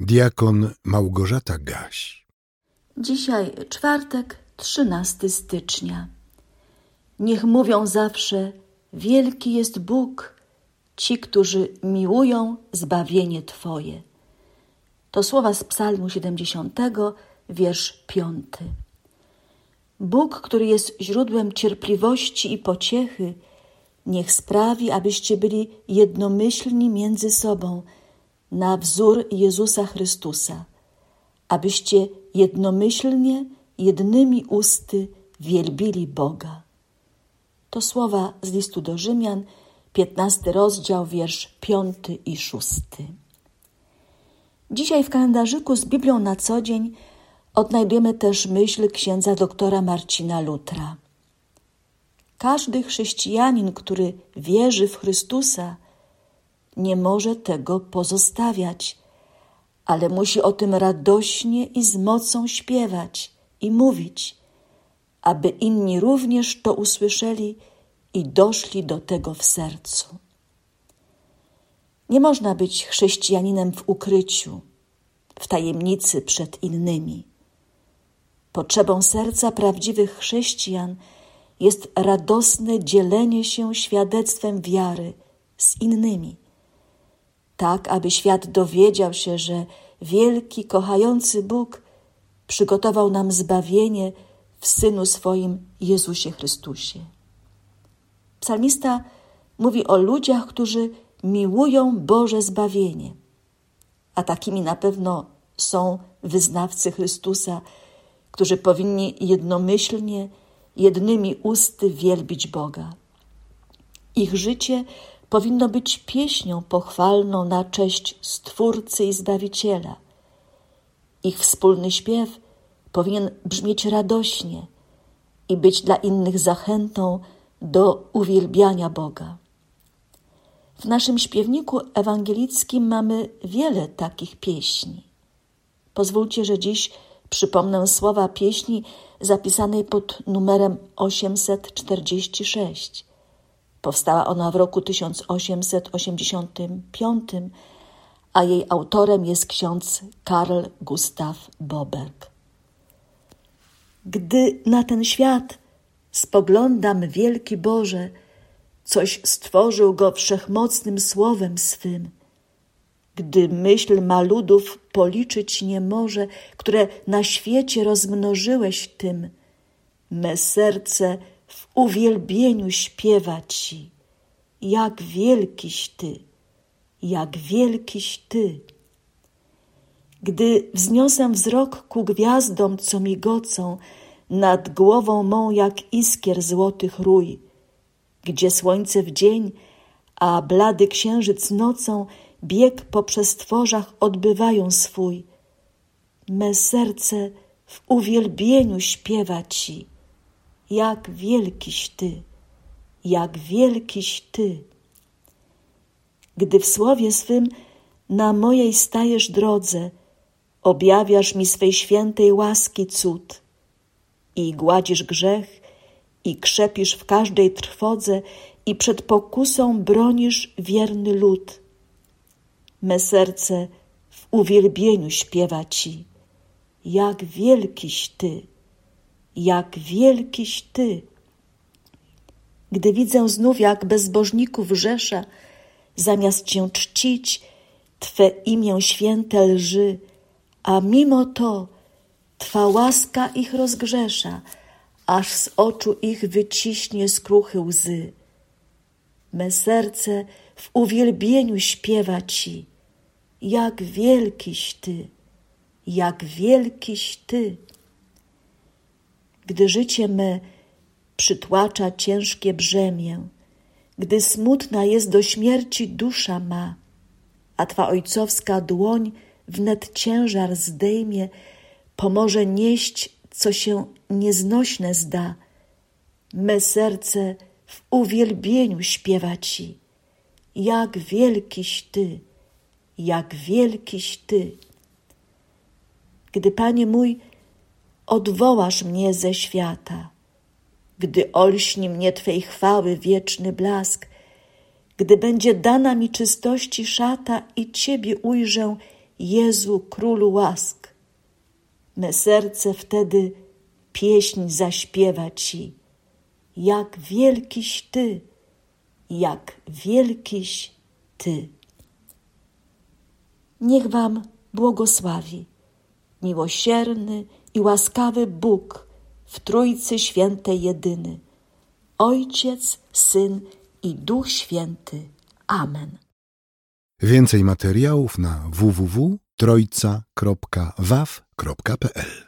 Diakon Małgorzata Gaś. Dzisiaj czwartek, 13 stycznia. Niech mówią zawsze: Wielki jest Bóg, ci, którzy miłują zbawienie Twoje. To słowa z Psalmu 70, wiersz 5. Bóg, który jest źródłem cierpliwości i pociechy, niech sprawi, abyście byli jednomyślni między sobą na wzór Jezusa Chrystusa, abyście jednomyślnie, jednymi usty wielbili Boga. To słowa z listu do Rzymian, 15 rozdział, wiersz 5 i 6. Dzisiaj w kalendarzyku z Biblią na co dzień odnajdujemy też myśl księdza doktora Marcina Lutra. Każdy chrześcijanin, który wierzy w Chrystusa, nie może tego pozostawiać, ale musi o tym radośnie i z mocą śpiewać i mówić, aby inni również to usłyszeli i doszli do tego w sercu. Nie można być chrześcijaninem w ukryciu, w tajemnicy przed innymi. Potrzebą serca prawdziwych chrześcijan jest radosne dzielenie się świadectwem wiary z innymi tak aby świat dowiedział się, że wielki, kochający Bóg przygotował nam zbawienie w Synu swoim Jezusie Chrystusie. Psalmista mówi o ludziach, którzy miłują Boże zbawienie, a takimi na pewno są wyznawcy Chrystusa, którzy powinni jednomyślnie, jednymi usty wielbić Boga. Ich życie powinno być pieśnią pochwalną na cześć Stwórcy i Zbawiciela. Ich wspólny śpiew powinien brzmieć radośnie i być dla innych zachętą do uwielbiania Boga. W naszym śpiewniku ewangelickim mamy wiele takich pieśni. Pozwólcie, że dziś przypomnę słowa pieśni zapisanej pod numerem 846. Powstała ona w roku 1885, a jej autorem jest ksiądz Karl Gustav Boberg. Gdy na ten świat spoglądam, wielki Boże, coś stworzył go wszechmocnym słowem swym. Gdy myśl ma ludów policzyć nie może, które na świecie rozmnożyłeś tym, me serce w uwielbieniu śpiewa Ci, jak wielkiś Ty, jak wielkiś Ty. Gdy wzniosę wzrok ku gwiazdom, co migocą, nad głową mą jak iskier złotych rój, gdzie słońce w dzień, a blady księżyc nocą bieg po przestworzach odbywają swój. Me serce w uwielbieniu śpiewa Ci jak wielkiś Ty, jak wielkiś Ty. Gdy w słowie swym na mojej stajesz drodze, objawiasz mi swej świętej łaski cud i gładzisz grzech i krzepisz w każdej trwodze i przed pokusą bronisz wierny lud. Me serce w uwielbieniu śpiewa Ci, jak wielkiś Ty jak wielkiś Ty. Gdy widzę znów, jak bezbożników rzesza, zamiast Cię czcić, Twe imię święte lży, a mimo to Twa łaska ich rozgrzesza, aż z oczu ich wyciśnie skruchy łzy. Me serce w uwielbieniu śpiewa Ci, jak wielkiś Ty, jak wielkiś Ty gdy życie me przytłacza ciężkie brzemię, gdy smutna jest do śmierci dusza ma, a Twa ojcowska dłoń wnet ciężar zdejmie, pomoże nieść, co się nieznośne zda. Me serce w uwielbieniu śpiewa Ci, jak wielkiś Ty, jak wielkiś Ty. Gdy, Panie mój, odwołasz mnie ze świata, gdy olśni mnie Twej chwały wieczny blask, gdy będzie dana mi czystości szata i Ciebie ujrzę Jezu, Królu łask. Me serce wtedy pieśń zaśpiewa Ci, jak wielkiś Ty, jak wielkiś Ty. Niech Wam błogosławi miłosierny i łaskawy Bóg w Trójcy Świętej jedyny, Ojciec, Syn i Duch Święty. Amen. Więcej materiałów na www.trojca.waw.pl